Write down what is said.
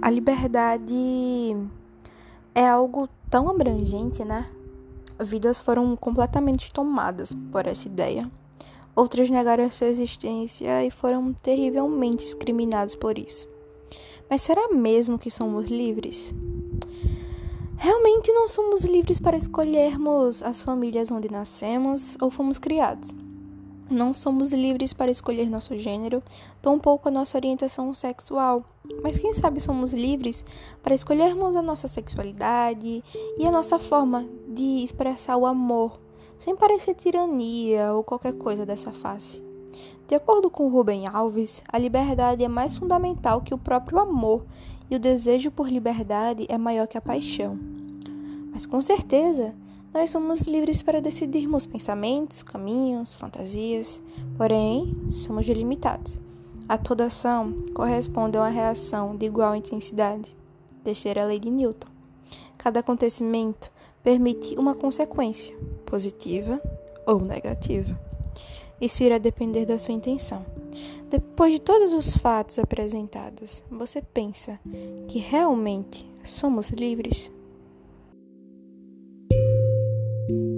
a liberdade é algo tão abrangente, né? Vidas foram completamente tomadas por essa ideia. Outras negaram sua existência e foram terrivelmente discriminados por isso. Mas será mesmo que somos livres? Realmente não somos livres para escolhermos as famílias onde nascemos ou fomos criados. Não somos livres para escolher nosso gênero, tampouco a nossa orientação sexual. Mas quem sabe somos livres para escolhermos a nossa sexualidade e a nossa forma de expressar o amor, sem parecer tirania ou qualquer coisa dessa face. De acordo com Rubem Alves, a liberdade é mais fundamental que o próprio amor e o desejo por liberdade é maior que a paixão. Mas com certeza, nós somos livres para decidirmos pensamentos, caminhos, fantasias, porém, somos delimitados. A toda ação corresponde a uma reação de igual intensidade. Terceira lei de Newton. Cada acontecimento permite uma consequência, positiva ou negativa. Isso irá depender da sua intenção. Depois de todos os fatos apresentados, você pensa que realmente somos livres? thank you